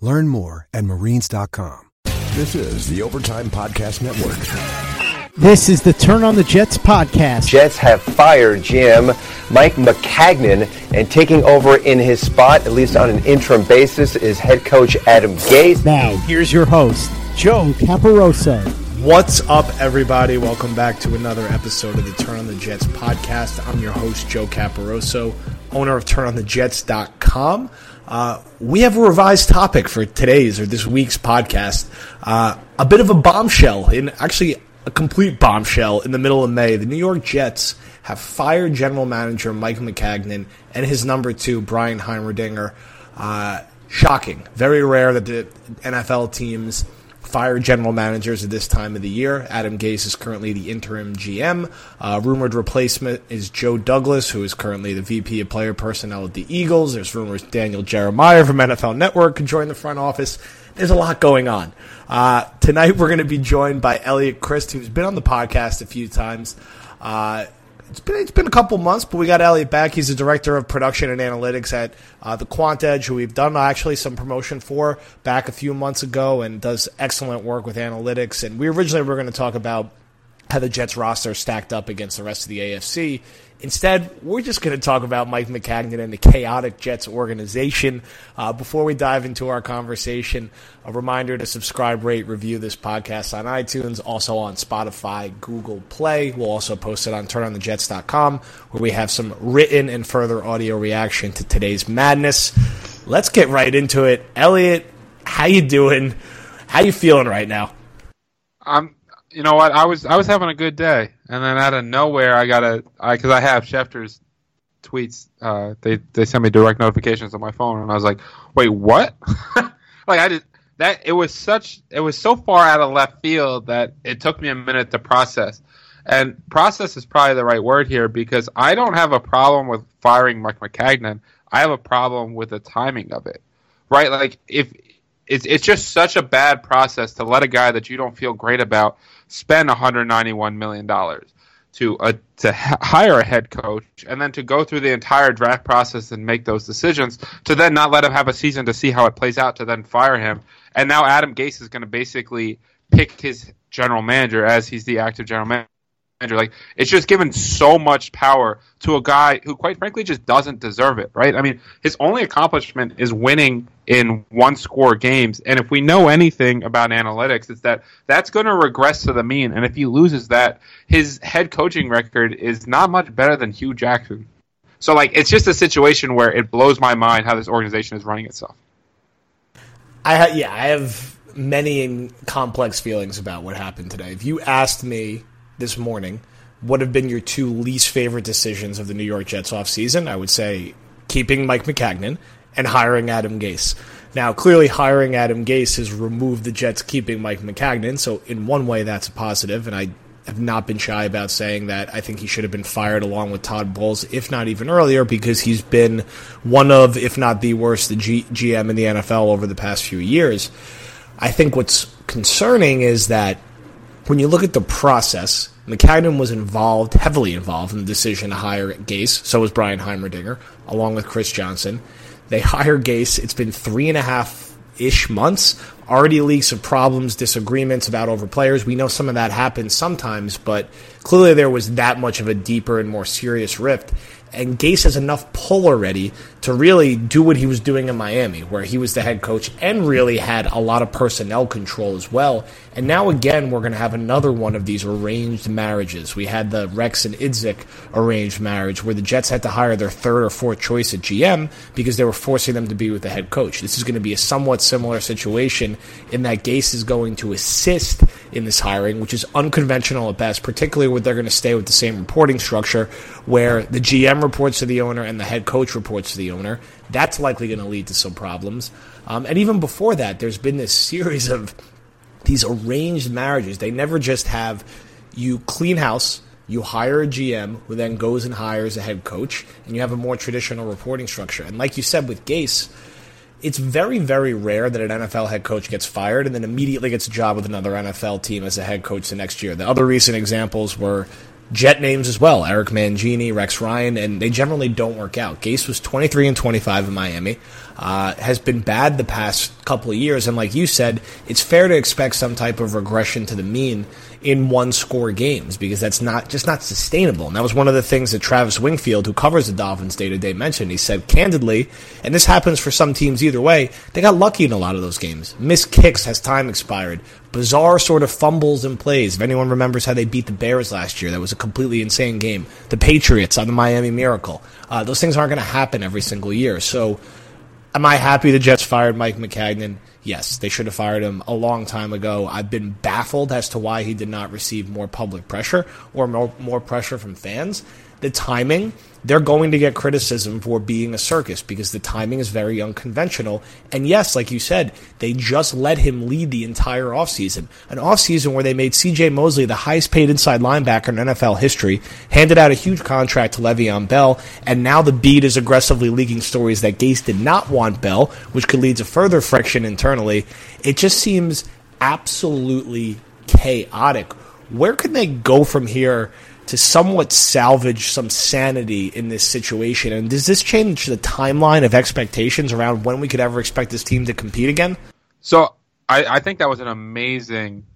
Learn more at marines.com. This is the Overtime Podcast Network. This is the Turn on the Jets podcast. Jets have fired Jim Mike Maccagnan, and taking over in his spot, at least on an interim basis, is head coach Adam Gase. Now, here's your host, Joe Caporoso. What's up, everybody? Welcome back to another episode of the Turn on the Jets podcast. I'm your host, Joe Caporoso, owner of TurnOnTheJets.com. Uh, we have a revised topic for today's or this week's podcast. Uh, a bit of a bombshell, in actually a complete bombshell in the middle of May. The New York Jets have fired general manager Mike Maccagnan and his number two, Brian Heimerdinger. Uh, shocking. Very rare that the NFL teams fire general managers at this time of the year. Adam Gase is currently the interim GM. Uh, rumored replacement is Joe Douglas, who is currently the VP of player personnel at the Eagles. There's rumors Daniel Jeremiah from NFL Network could join the front office. There's a lot going on. Uh, tonight we're going to be joined by Elliot Crist, who's been on the podcast a few times. Uh, it's been it's been a couple months, but we got Elliot back. He's the director of production and analytics at uh, the Quant Edge, who we've done actually some promotion for back a few months ago, and does excellent work with analytics. And we originally were going to talk about how the Jets roster stacked up against the rest of the AFC. Instead, we're just going to talk about Mike Maccagnan and the chaotic Jets organization. Uh, before we dive into our conversation, a reminder to subscribe, rate, review this podcast on iTunes, also on Spotify, Google Play. We'll also post it on turnonthejets.com where we have some written and further audio reaction to today's madness. Let's get right into it. Elliot, how you doing? How you feeling right now? I'm you know what? I was I was having a good day, and then out of nowhere, I got a because I have Schefter's tweets. Uh, they they send me direct notifications on my phone, and I was like, wait, what? like I did that. It was such it was so far out of left field that it took me a minute to process. And process is probably the right word here because I don't have a problem with firing Mike Maccagnan. I have a problem with the timing of it. Right? Like if it's it's just such a bad process to let a guy that you don't feel great about spend 191 million dollars to uh, to hire a head coach and then to go through the entire draft process and make those decisions to then not let him have a season to see how it plays out to then fire him. And now Adam Gase is going to basically pick his general manager as he's the active general manager like it's just given so much power to a guy who quite frankly just doesn't deserve it right? I mean his only accomplishment is winning in one score games. And if we know anything about analytics it's that that's going to regress to the mean. And if he loses that his head coaching record is not much better than Hue Jackson. So like it's just a situation where it blows my mind how this organization is running itself. I ha- yeah, I have many complex feelings about what happened today. If you asked me this morning what have been your two least favorite decisions of the New York Jets offseason, I would say keeping Mike Maccagnan and hiring Adam Gase. Now, clearly, hiring Adam Gase has removed the Jets keeping Mike Maccagnan, so in one way, that's a positive, and I have not been shy about saying that I think he should have been fired along with Todd Bowles, if not even earlier, because he's been one of, if not the worst, the G- GM in the NFL over the past few years. I think what's concerning is that when you look at the process, Maccagnan was involved, heavily involved in the decision to hire Gase. So was Brian Heimerdinger, along with Chris Johnson. They hire Gase. It's been three and a half ish months. Already leaks of problems, disagreements about over players. We know some of that happens sometimes, but clearly there was that much of a deeper and more serious rift. And Gase has enough pull already to really do what he was doing in Miami, where he was the head coach and really had a lot of personnel control as well. And now again, we're going to have another one of these arranged marriages. We had the Rex and Idzik arranged marriage, where the Jets had to hire their third or fourth choice at GM because they were forcing them to be with the head coach. This is going to be a somewhat similar situation in that Gase is going to assist in this hiring, which is unconventional at best, particularly when they're going to stay with the same reporting structure where the GM reports to the owner and the head coach reports to the owner. That's likely going to lead to some problems. Um, and even before that, there's been this series of these arranged marriages. They never just have you clean house, you hire a GM who then goes and hires a head coach, and you have a more traditional reporting structure. And like you said with Gase, it's very, very rare that an NFL head coach gets fired and then immediately gets a job with another NFL team as a head coach the next year. The other recent examples were Jet names as well, Eric Mangini, Rex Ryan, and they generally don't work out. Gase was 23 and 25 in Miami, uh, has been bad the past couple of years, and like you said, it's fair to expect some type of regression to the mean in one score games because that's not just not sustainable. And that was one of the things that Travis Wingfield, who covers the Dolphins day to day, mentioned. He said candidly, and this happens for some teams either way, they got lucky in a lot of those games. Missed kicks has time expired. Bizarre sort of fumbles and plays. If anyone remembers how they beat the Bears last year, that was a completely insane game. The Patriots on the Miami Miracle. Uh, those things aren't going to happen every single year. So Am I happy the Jets fired Mike Maccagnan? Yes, they should have fired him a long time ago. I've been baffled as to why he did not receive more public pressure or more, more pressure from fans the timing, they're going to get criticism for being a circus because the timing is very unconventional. And yes, like you said, they just let him lead the entire offseason. An offseason where they made CJ Mosley the highest paid inside linebacker in NFL history, handed out a huge contract to Le'Veon Bell, and now the beat is aggressively leaking stories that Gase did not want Bell, which could lead to further friction internally. It just seems absolutely chaotic. Where can they go from here? To somewhat salvage some sanity in this situation? And does this change the timeline of expectations around when we could ever expect this team to compete again? So I, I think that was an amazing,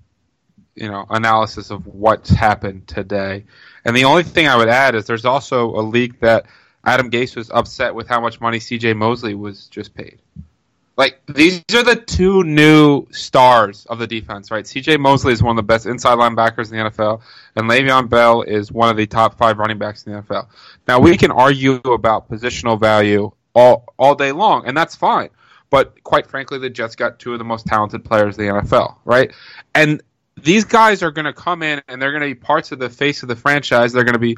you know, analysis of what's happened today. And the only thing I would add is there's also a leak that Adam Gase was upset with how much money C.J. Mosley was just paid. Like these are the two new stars of the defense, right? C.J. Mosley is one of the best inside linebackers in the NFL, and Le'Veon Bell is one of the top five running backs in the NFL. Now we can argue about positional value all all day long, and that's fine. But quite frankly, the Jets got two of the most talented players in the NFL, right? And these guys are going to come in and they're going to be parts of the face of the franchise. They're going to be,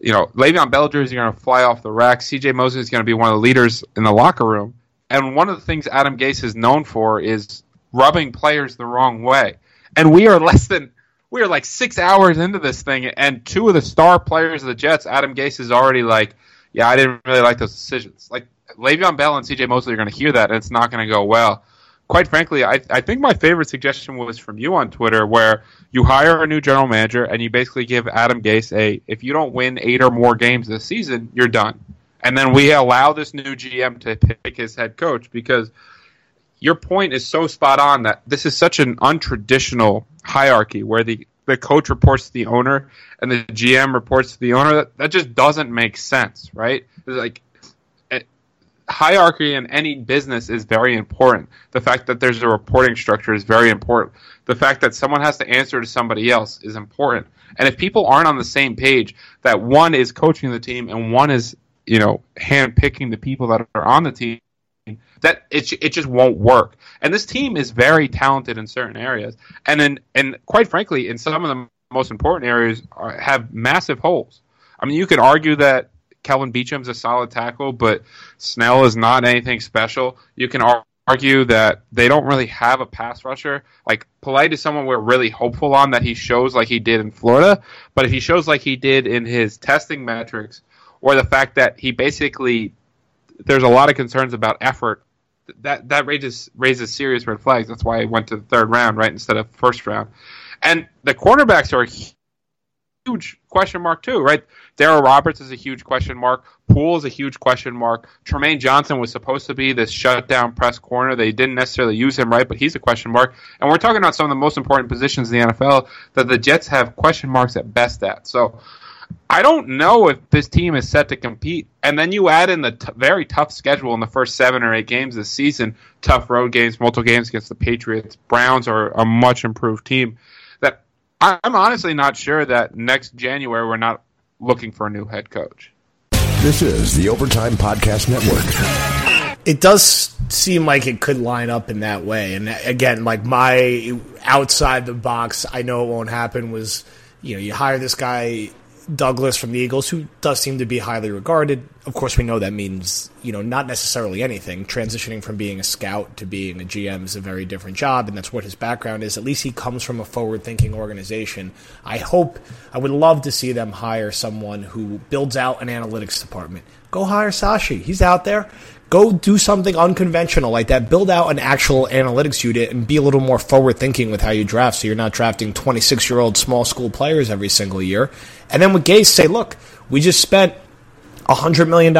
you know, Le'Veon Bell jerseys are going to fly off the rack. C.J. Mosley is going to be one of the leaders in the locker room and one of the things Adam Gase is known for is rubbing players the wrong way. And we are less than we are like six hours into this thing, and two of the star players of the Jets, Adam Gase is already like, yeah, I didn't really like those decisions. Like Le'Veon Bell and C.J. Mosley are going to hear that, and it's not going to go well. Quite frankly, I, I think my favorite suggestion was from you on Twitter, where you hire a new general manager and you basically give Adam Gase a, if you don't win eight or more games this season, you're done and then we allow this new GM to pick his head coach because your point is so spot on that this is such an untraditional hierarchy where the the coach reports to the owner and the GM reports to the owner. That, that just doesn't make sense, right? It's like eh, hierarchy in any business is very important. The fact that there's a reporting structure is very important. The fact that someone has to answer to somebody else is important. And if people aren't on the same page, that one is coaching the team and one is you know, handpicking the people that are on the team, that it it just won't work. And this team is very talented in certain areas, and then and quite frankly, in some of the most important areas, are, have massive holes. I mean, you could argue that Kelvin Beachum's a solid tackle, but Snell is not anything special. You can argue that they don't really have a pass rusher. Like Polite is someone we're really hopeful on that he shows like he did in Florida, but if he shows like he did in his testing metrics or the fact that he basically there's a lot of concerns about effort. That that raises raises serious red flags. That's why I went to the third round right instead of first round. And the cornerbacks are huge question mark too, right? Darryl Roberts is a huge question mark. Poole is a huge question mark. Trumaine Johnson was supposed to be this shutdown press corner. They didn't necessarily use him right, but he's a question mark. And we're talking about some of the most important positions in the NFL that the Jets have question marks at best at. So I don't know if this team is set to compete. And then you add in the t- very tough schedule in the first seven or eight games this season tough road games, multiple games against the Patriots. Browns are a much improved team. That I'm honestly not sure that next January we're not looking for a new head coach. This is the Overtime Podcast Network. It does seem like it could line up in that way. And again, like my outside the box, I know it won't happen was, you know, you hire this guy Douglas from the Eagles, who does seem to be highly regarded. Of course, we know that means you know not necessarily anything. Transitioning from being a scout to being a GM is a very different job, and that's what his background is. At least he comes from a forward-thinking organization. I hope, I would love to see them hire someone who builds out an analytics department. Go hire Sashi. He's out there. Go do something unconventional like that. Build out an actual analytics unit and be a little more forward thinking with how you draft so you're not drafting 26 year old small school players every single year. And then with Gase, say, look, we just spent $100 million.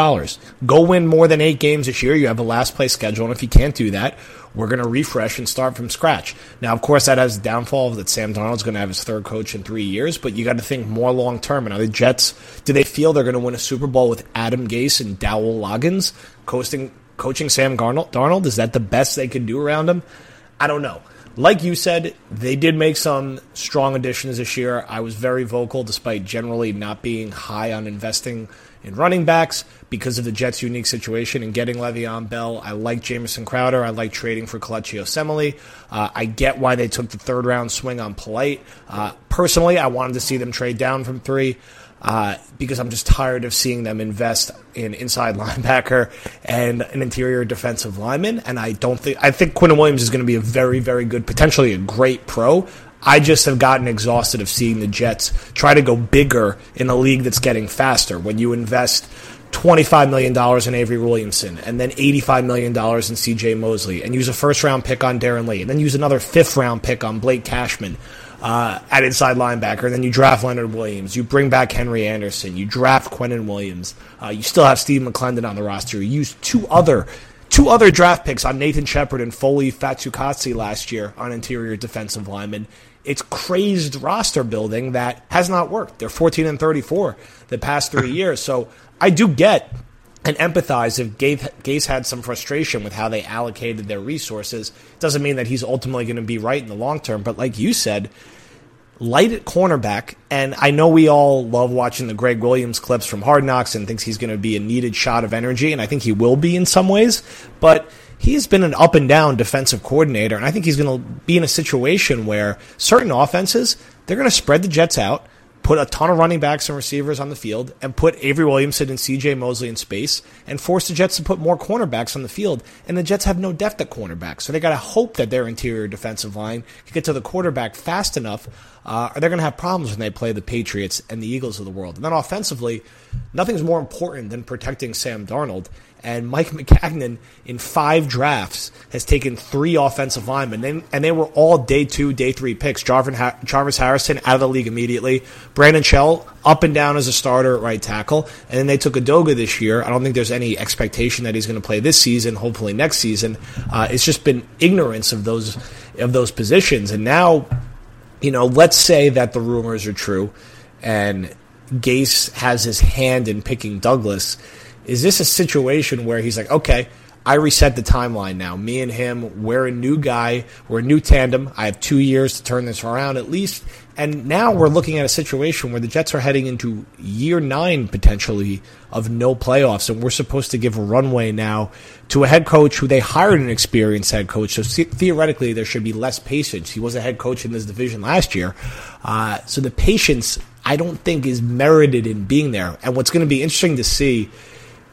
Go win more than eight games this year. You have a last place schedule. And if you can't do that, we're going to refresh and start from scratch. Now, of course, that has the downfall that Sam Darnold's going to have his third coach in three years, but you got to think more long term. And are the Jets, do they feel they're going to win a Super Bowl with Adam Gase and Dowell Loggains coasting, coaching Sam Darnold? Is that the best they could do around him? I don't know like you said, they did make some strong additions this year. I was very vocal, despite generally not being high on investing in running backs because of the Jets' unique situation and getting Le'Veon Bell. I like Jamison Crowder. I like trading for Kelechi Osemele. Uh, I get why they took the third round swing on Polite. Uh, personally, I wanted to see them trade down from three uh, because I'm just tired of seeing them invest in inside linebacker and an interior defensive lineman. And I don't think I think Quinnen Williams is going to be a very, very good, potentially a great pro. I just have gotten exhausted of seeing the Jets try to go bigger in a league that's getting faster. When you invest $25 million in Avery Williamson and then $85 million in CJ Mosley and use a first round pick on Darren Lee and then use another fifth round pick on Blake Cashman uh, at inside linebacker. And then you draft Leonard Williams. You bring back Henry Anderson. You draft Quinnen Williams. Uh, you still have Steve McLendon on the roster. You use two other two other draft picks on Nathan Shepherd and Foley Fatukasi last year on interior defensive linemen. It's crazed roster building that has not worked. They're 14 and 34 the past three years. So I do get and empathize if Gase had some frustration with how they allocated their resources. Doesn't mean that he's ultimately going to be right in the long term, but like you said, light at cornerback. And I know we all love watching the Gregg Williams clips from Hard Knocks and thinks he's going to be a needed shot of energy, and I think he will be in some ways, but he's been an up and down defensive coordinator, and I think he's going to be in a situation where certain offenses, they're going to spread the Jets out put a ton of running backs and receivers on the field, and put Avery Williamson and C.J. Mosley in space, and force the Jets to put more cornerbacks on the field. And the Jets have no depth at cornerback, so they got to hope that their interior defensive line can get to the quarterback fast enough, uh, or they're going to have problems when they play the Patriots and the Eagles of the world. And then offensively, nothing's more important than protecting Sam Darnold. And Mike Maccagnan, in five drafts, has taken three offensive linemen, and they were all day two, day three picks. Jarvis Harrison out of the league immediately. Brandon Shell up and down as a starter at right tackle. And then they took Edoga this year. I don't think there's any expectation that he's going to play this season, hopefully next season. Uh, it's just been ignorance of those of those positions. And now, you know, let's say that the rumors are true and Gase has his hand in picking Douglas is this a situation where he's like, okay, I reset the timeline now. Me and him, we're a new guy. We're a new tandem. I have two years to turn this around at least. And now we're looking at a situation where the Jets are heading into year nine potentially of no playoffs. And we're supposed to give a runway now to a head coach who they hired an experienced head coach. So theoretically, there should be less patience. He was a head coach in this division last year. Uh, so the patience, I don't think, is merited in being there. And what's going to be interesting to see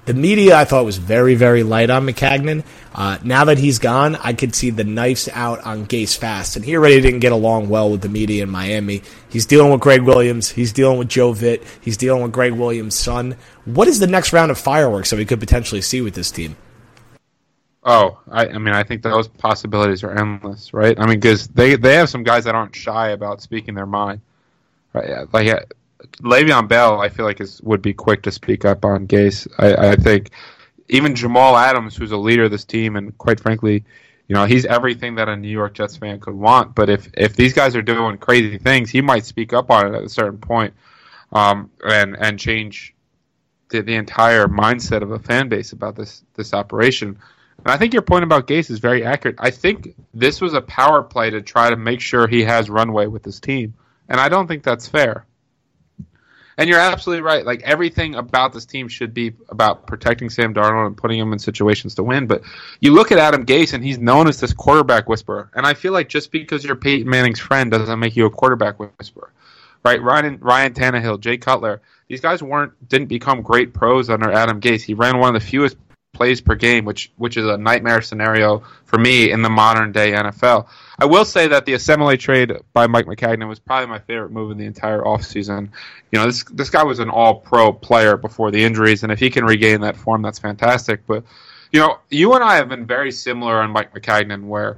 the media I thought was very, very light on Maccagnan. Uh, now that he's gone, I could see the knives out on Gase fast. And he already didn't get along well with the media in Miami. He's dealing with Gregg Williams. He's dealing with Joe Vitt. He's dealing with Gregg Williams' son. What is the next round of fireworks that we could potentially see with this team? Oh, I, I mean, I think those possibilities are endless, right? I mean, because they, they have some guys that aren't shy about speaking their mind. Right? Like Le'Veon Bell, I feel like is would be quick to speak up on Gase. I, I think even Jamal Adams, who's a leader of this team, and quite frankly, you know, he's everything that a New York Jets fan could want. But if if these guys are doing crazy things, he might speak up on it at a certain point. um, and and change the, the entire mindset of a fan base about this this operation. And I think your point about Gase is very accurate. I think this was a power play to try to make sure he has runway with his team, and I don't think that's fair. And you're absolutely right. Like everything about this team should be about protecting Sam Darnold and putting him in situations to win. But you look at Adam Gase, and he's known as this quarterback whisperer. And I feel like just because you're Peyton Manning's friend doesn't make you a quarterback whisperer, right? Ryan Ryan Tannehill, Jay Cutler, these guys weren't didn't become great pros under Adam Gase. He ran one of the fewest plays per game, which which is a nightmare scenario for me in the modern day NFL. I will say that the Osemele trade by Mike Maccagnan was probably my favorite move in the entire offseason. You know, this this guy was an all pro player before the injuries, and if he can regain that form, that's fantastic. But you know, you and I have been very similar on Mike Maccagnan, where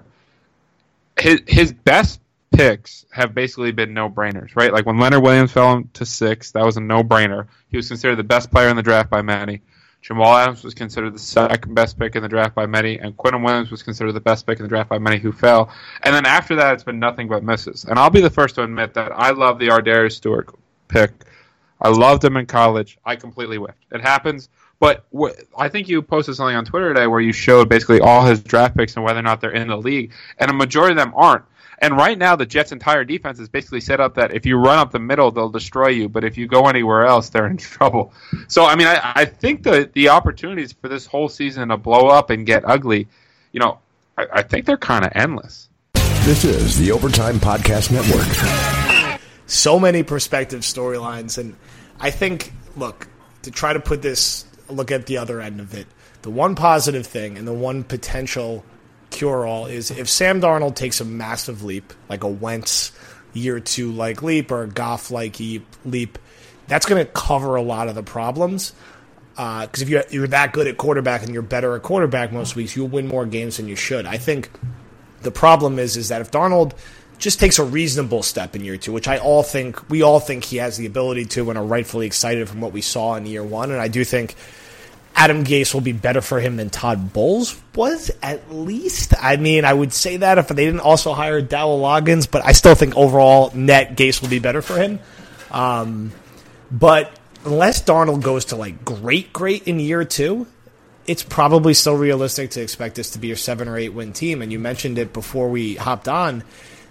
his his best picks have basically been no brainers, right? Like when Leonard Williams fell to six, that was a no brainer. He was considered the best player in the draft by many. Jamal Adams was considered the second best pick in the draft by many, and Quinnen Williams was considered the best pick in the draft by many who fell. And then after that, it's been nothing but misses. And I'll be the first to admit that I love the Ardarius Stewart pick. I loved him in college. I completely whiffed. It happens. But wh- I think you posted something on Twitter today where you showed basically all his draft picks and whether or not they're in the league, and a majority of them aren't. And right now, the Jets' entire defense is basically set up that if you run up the middle, they'll destroy you. But if you go anywhere else, they're in trouble. So, I mean, I, I think the the opportunities for this whole season to blow up and get ugly, you know, I, I think they're kind of endless. This is the Overtime Podcast Network. So many perspective storylines, and I think, look, to try to put this, look at the other end of it. The one positive thing and the one potential cure all is if Sam Darnold takes a massive leap, like a Wentz year two like leap or a Goff like leap, that's going to cover a lot of the problems. Because uh, if you're, you're that good at quarterback and you're better at quarterback most weeks, you'll win more games than you should. I think the problem is is that if Darnold just takes a reasonable step in year two, which I all think we all think he has the ability to, and are rightfully excited from what we saw in year one, and I do think Adam Gase will be better for him than Todd Bowles was, at least. I mean, I would say that if they didn't also hire Dowell Loggains, but I still think overall net Gase will be better for him. Um, but unless Darnold goes to like great, great in year two, it's probably still realistic to expect this to be a seven or eight win team. And you mentioned it before we hopped on.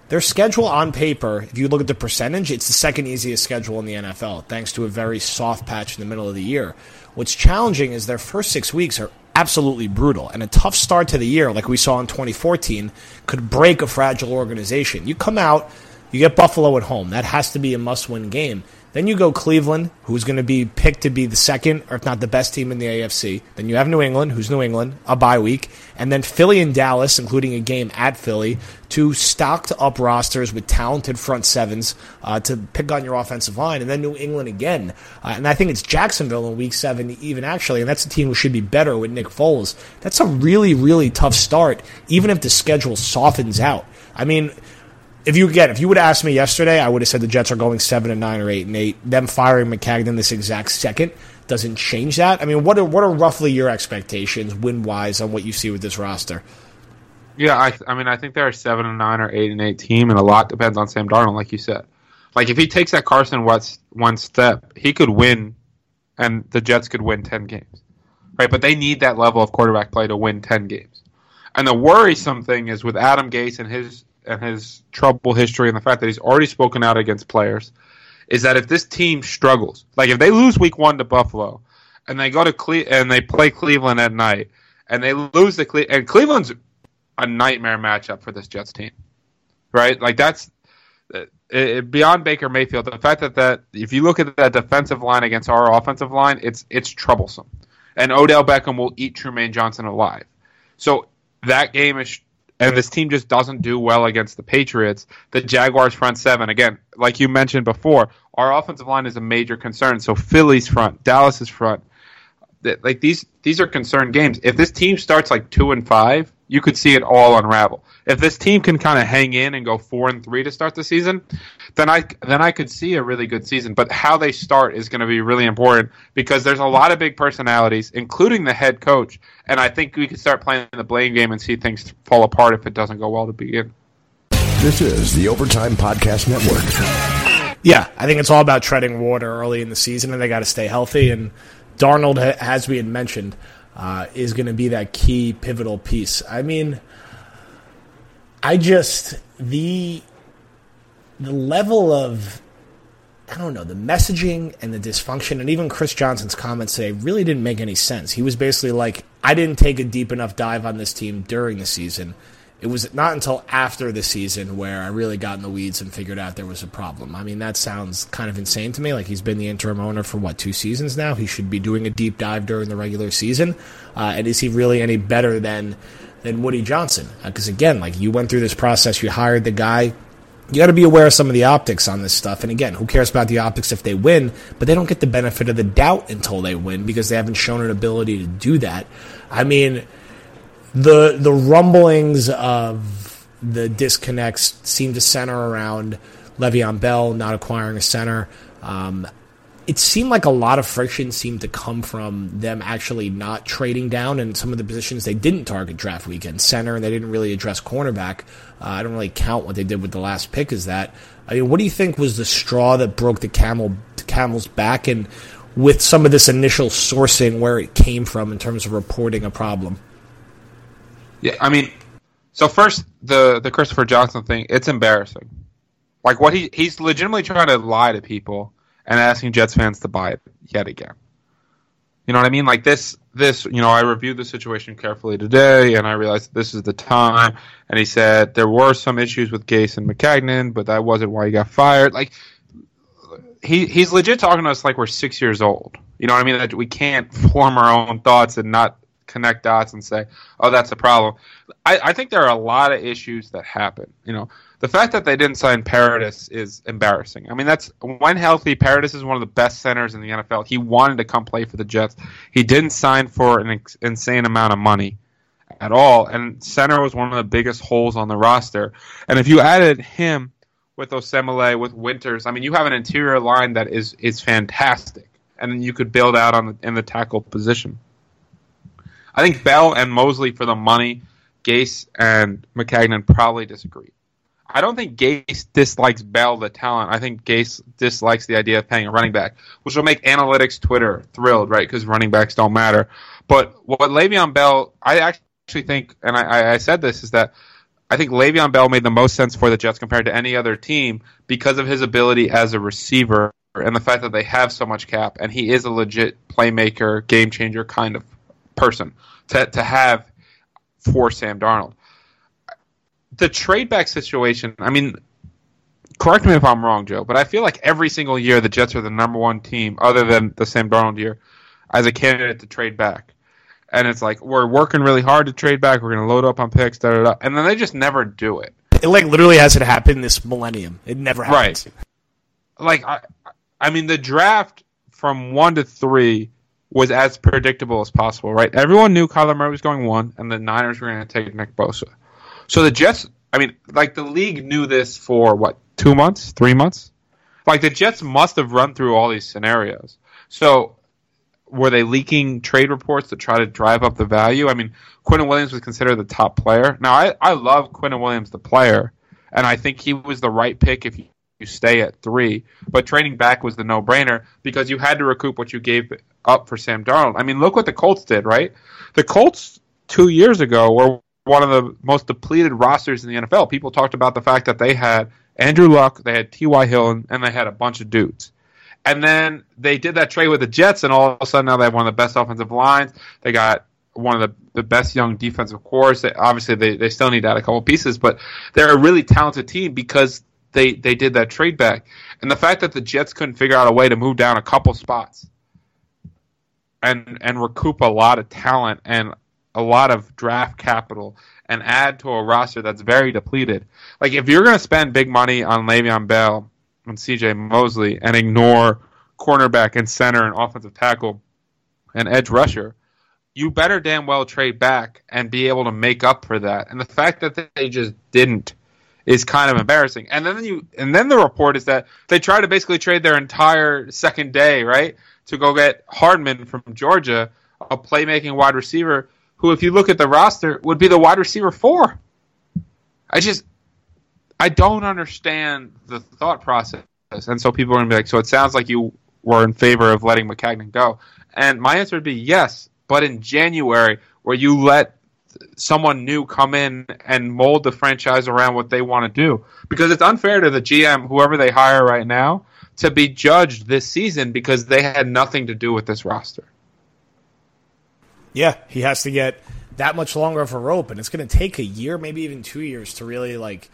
Their schedule on paper, if you look at the percentage, it's the second easiest schedule in the NFL, thanks to a very soft patch in the middle of the year. What's challenging is their first six weeks are absolutely brutal, and a tough start to the year, like we saw in 2014, could break a fragile organization. You come out, you get Buffalo at home. That has to be a must win game. Then you go Cleveland, who's going to be picked to be the second, or if not the best team in the AFC. Then you have New England, who's New England, a bye week. And then Philly and Dallas, including a game at Philly, two stocked up rosters with talented front sevens uh, to pick on your offensive line. And then New England again. Uh, and I think it's Jacksonville in week seven, even actually. And that's a team who should be better with Nick Foles. That's a really, really tough start, even if the schedule softens out. I mean, if you again, if you would have asked me yesterday, I would have said the Jets are going seven and nine or eight and eight. Them firing Maccagnan this exact second doesn't change that. I mean, what are what are roughly your expectations win wise on what you see with this roster? Yeah, I, I mean, I think they're a seven and nine or eight and eight team, and a lot depends on Sam Darnold, like you said. Like if he takes that Carson Wentz one step, he could win, and the Jets could win ten games, right? But they need that level of quarterback play to win ten games. And the worrisome thing is with Adam Gase and his and his trouble history and the fact that he's already spoken out against players is that if this team struggles, like if they lose week one to Buffalo and they go to Cle- and they play Cleveland at night and they lose the Cle- and Cleveland's a nightmare matchup for this Jets team, right? Like that's uh, it, it, beyond Baker Mayfield. The fact that that if you look at that defensive line against our offensive line, it's it's troublesome, and Odell Beckham will eat Trumaine Johnson alive. So that game is and this team just doesn't do well against the Patriots. The Jaguars front seven, again, like you mentioned before, our offensive line is a major concern. So Philly's front, Dallas's front, like these these are concerned games. If this team starts like two and five, you could see it all unravel. If this team can kind of hang in and go four and three to start the season, then I then I could see a really good season. But how they start is going to be really important because there's a lot of big personalities, including the head coach, and I think we could start playing the blame game and see things fall apart if it doesn't go well to begin. This is the Overtime Podcast Network. Yeah, I think it's all about treading water early in the season, and they got to stay healthy. And Darnold, as we had mentioned, uh, is going to be that key pivotal piece. I mean, I just the the level of I don't know the messaging and the dysfunction, and even Chris Johnson's comments today really didn't make any sense. He was basically like, "I didn't take a deep enough dive on this team during the season." It was not until after the season where I really got in the weeds and figured out there was a problem. I mean, that sounds kind of insane to me. Like he's been the interim owner for what two seasons now. He should be doing a deep dive during the regular season. Uh, and is he really any better than than Woody Johnson? Because uh, again, like you went through this process, you hired the guy. You got to be aware of some of the optics on this stuff. And again, who cares about the optics if they win? But they don't get the benefit of the doubt until they win because they haven't shown an ability to do that. I mean the the rumblings of the disconnects seem to center around Le'Veon Bell not acquiring a center. Um, it seemed like a lot of friction seemed to come from them actually not trading down in some of the positions they didn't target draft weekend center and they didn't really address cornerback. Uh, I don't really count what they did with the last pick as that. I mean, what do you think was the straw that broke the camel the camel's back and with some of this initial sourcing where it came from in terms of reporting a problem? Yeah, I mean, so first the the Christopher Johnson thing, it's embarrassing. Like what he he's legitimately trying to lie to people and asking Jets fans to buy it yet again. You know what I mean? Like this this, you know, I reviewed the situation carefully today and I realized this is the time and he said there were some issues with Gase and Maccagnan, but that wasn't why he got fired. Like he he's legit talking to us like we're 6 years old. You know what I mean? That we can't form our own thoughts and not connect dots and say, "Oh, that's a problem." I, I, think there are a lot of issues that happen. You know, the fact that they didn't sign Paradis is embarrassing. I mean, that's when healthy. Paradis is one of the best centers in the NFL. He wanted to come play for the Jets. He didn't sign for an ex- insane amount of money at all, and center was one of the biggest holes on the roster. And if you added him with Osemele, with Winters, I mean, you have an interior line that is is fantastic, and you could build out on the, in the tackle position. I think Bell and Mosley for the money. Gase and Maccagnan probably disagree. I don't think Gase dislikes Bell the talent. I think Gase dislikes the idea of paying a running back, which will make analytics Twitter thrilled, right? Because running backs don't matter. But what Le'Veon Bell, I actually think, and I, I said this, is that I think Le'Veon Bell made the most sense for the Jets compared to any other team because of his ability as a receiver and the fact that they have so much cap, and he is a legit playmaker, game changer kind of person to, to have for Sam Darnold. The trade back situation, I mean, correct me if I'm wrong, Joe, but I feel like every single year the Jets are the number one team, other than the Sam Darnold year, as a candidate to trade back. And it's like we're working really hard to trade back. We're going to load up on picks, da da da, and then they just never do it. It like literally hasn't happened this millennium. It never happens. Right. Like I, I mean, the draft from one to three was as predictable as possible, right? Everyone knew Kyler Murray was going one, and the Niners were going to take Nick Bosa. So the Jets, I mean, like the league knew this for what, two months, three months? Like the Jets must have run through all these scenarios. So were they leaking trade reports to try to drive up the value? I mean, Quinnen Williams was considered the top player. Now, I, I love Quinnen Williams, the player, and I think he was the right pick if you, stay at three. But trading back was the no brainer because you had to recoup what you gave up for Sam Darnold. I mean, look what the Colts did, right? The Colts two years ago were one of the most depleted rosters in the NFL. People talked about the fact that they had Andrew Luck, they had T.Y. Hill, and they had a bunch of dudes. And then they did that trade with the Jets, and all of a sudden now they have one of the best offensive lines. They got one of the, the best young defensive cores. Obviously, they, they still need to add a couple pieces, but they're a really talented team because they, they did that trade back. And the fact that the Jets couldn't figure out a way to move down a couple spots and and recoup a lot of talent and a lot of draft capital and add to a roster that's very depleted. Like if you're going to spend big money on Le'Veon Bell and C.J. Mosley and ignore cornerback and center and offensive tackle and edge rusher, you better damn well trade back and be able to make up for that. And the fact that they just didn't is kind of embarrassing. And then you and then the report is that they tried to basically trade their entire second day, right? to go get Hardman from Georgia, a playmaking wide receiver who, if you look at the roster, would be the wide receiver four. I just, I don't understand the thought process And so people are going to be like, so it sounds like you were in favor of letting Maccagnan go. And my answer would be yes, but in January, where you let someone new come in and mold the franchise around what they want to do. Because it's unfair to the GM, whoever they hire right now, to be judged this season because they had nothing to do with this roster. Yeah, he has to get that much longer of a rope, and it's going to take a year, maybe even two years, to really like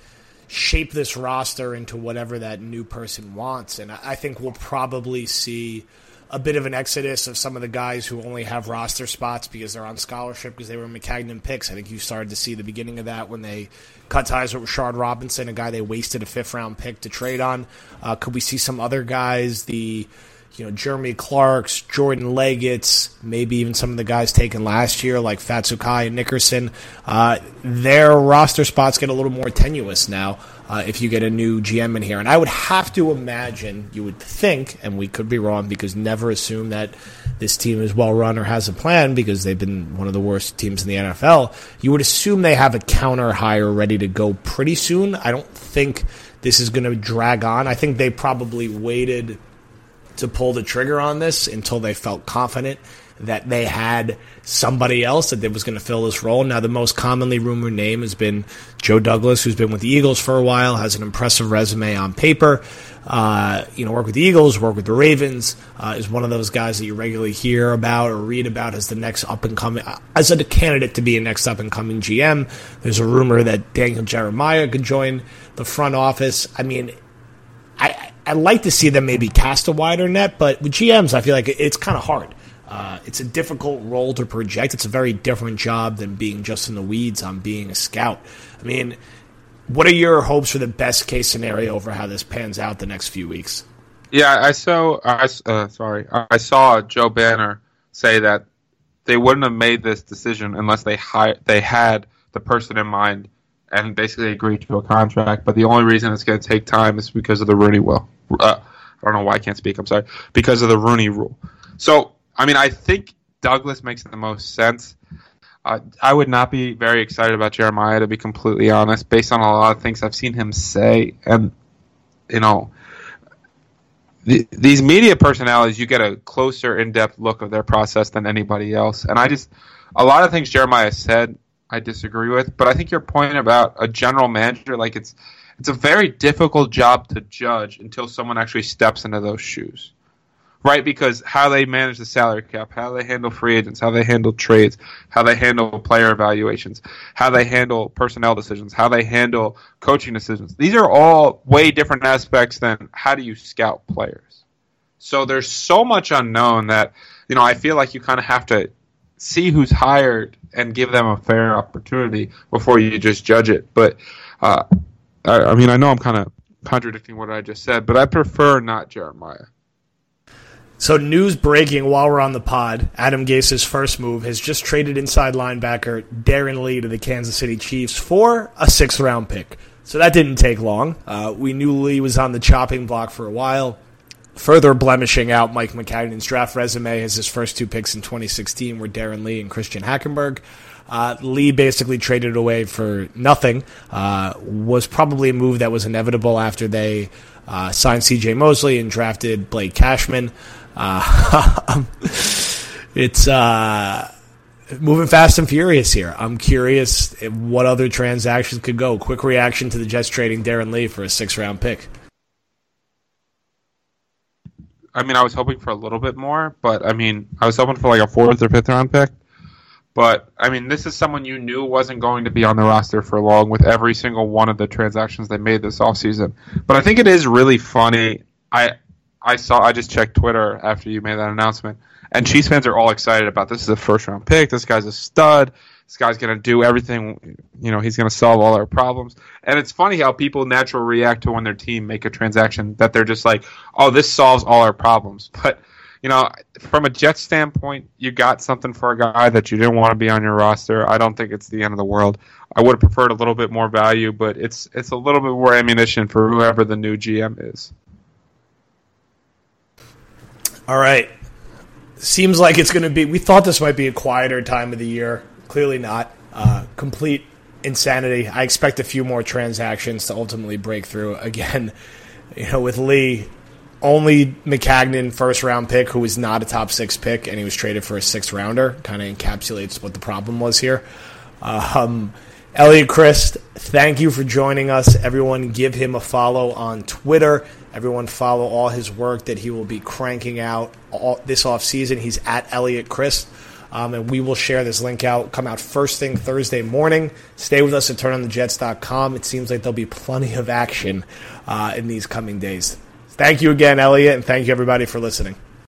shape this roster into whatever that new person wants. And I think we'll probably see a bit of an exodus of some of the guys who only have roster spots because they're on scholarship because they were Maccagnan picks. I think you started to see the beginning of that when they cut ties with Rashard Robinson, a guy they wasted a fifth round pick to trade on. Uh, could we see some other guys, the you know Jeremy Clarks, Jordan Leggett's, maybe even some of the guys taken last year like Fatukasi and Nickerson. Uh, their roster spots get a little more tenuous now uh, if you get a new GM in here. And I would have to imagine, you would think, and we could be wrong because never assume that this team is well run or has a plan because they've been one of the worst teams in the NFL. You would assume they have a counter hire ready to go pretty soon. I don't think this is going to drag on. I think they probably waited to pull the trigger on this until they felt confident that they had somebody else that was going to fill this role. Now, the most commonly rumored name has been Joe Douglas, who's been with the Eagles for a while, has an impressive resume on paper. Uh, you know, work with the Eagles, work with the Ravens, uh, is one of those guys that you regularly hear about or read about as the next up and coming, as a candidate to be a next up and coming GM. There's a rumor that Daniel Jeremiah could join the front office. I mean, I, I like to see them maybe cast a wider net, but with GMs, I feel like it's kind of hard. Uh, it's a difficult role to project. It's a very different job than being just in the weeds on being a scout. I mean, what are your hopes for the best case scenario over how this pans out the next few weeks? Yeah, I saw. I uh, sorry, I saw Joe Banner say that they wouldn't have made this decision unless they hired, they had the person in mind and basically agreed to a contract. But the only reason it's going to take time is because of the Rooney Rule. Uh, I don't know why I can't speak. I'm sorry. Because of the Rooney Rule. So, I mean, I think Douglas makes the most sense. Uh, I would not be very excited about Jeremiah, to be completely honest, based on a lot of things I've seen him say. And, you know, the, these media personalities, you get a closer, in depth look of their process than anybody else. And I just, a lot of things Jeremiah said I disagree with. But I think your point about a general manager, like it's it's a very difficult job to judge until someone actually steps into those shoes. Right? Because how they manage the salary cap, how they handle free agents, how they handle trades, how they handle player evaluations, how they handle personnel decisions, how they handle coaching decisions. These are all way different aspects than how do you scout players. So there's so much unknown that, you know, I feel like you kind of have to see who's hired and give them a fair opportunity before you just judge it. But uh, I, I mean, I know I'm kind of contradicting what I just said, but I prefer not Jeremiah. So, news breaking while we're on the pod Adam Gase's first move has just traded inside linebacker Darren Lee to the Kansas City Chiefs for a sixth round pick. So, that didn't take long. Uh, we knew Lee was on the chopping block for a while further blemishing out Mike Maccagnan's draft resume as his first two picks in 2016 were Darren Lee and Christian Hackenberg. Uh, Lee basically traded away for nothing. Uh, was probably a move that was inevitable after they uh, signed C.J. Mosley and drafted Blake Cashman. Uh, it's uh, moving fast and furious here. I'm curious what other transactions could go. Quick reaction to the Jets trading Darren Lee for a six round pick. I mean, I was hoping for a little bit more, but I mean, I was hoping for like a fourth or fifth round pick. But I mean, this is someone you knew wasn't going to be on the roster for long with every single one of the transactions they made this offseason. But I think it is really funny. I I saw I just checked Twitter after you made that announcement, and Chiefs fans are all excited about this is a first round pick. This guy's a stud. This guy's going to do everything. You know, he's going to solve all our problems. And it's funny how people naturally react to when their team make a transaction that they're just like, "Oh, this solves all our problems." But you know, from a Jets standpoint, you got something for a guy that you didn't want to be on your roster. I don't think it's the end of the world. I would have preferred a little bit more value, but it's it's a little bit more ammunition for whoever the new GM is. All right. Seems like it's going to be. We thought this might be a quieter time of the year Clearly not. Uh, complete insanity. I expect a few more transactions to ultimately break through. Again, you know, with Lee, only Maccagnan first round pick who was not a top six pick and he was traded for a six rounder kind of encapsulates what the problem was here. Um, Elliot Crist, thank you for joining us. Everyone, give him a follow on Twitter. Everyone, follow all his work that he will be cranking out all, this off season. He's at Elliot Crist. Um, and we will share this link out, come out first thing Thursday morning. Stay with us at turnonthejets.com. It seems like there'll be plenty of action uh, in these coming days. Thank you again, Elliot, and thank you everybody for listening.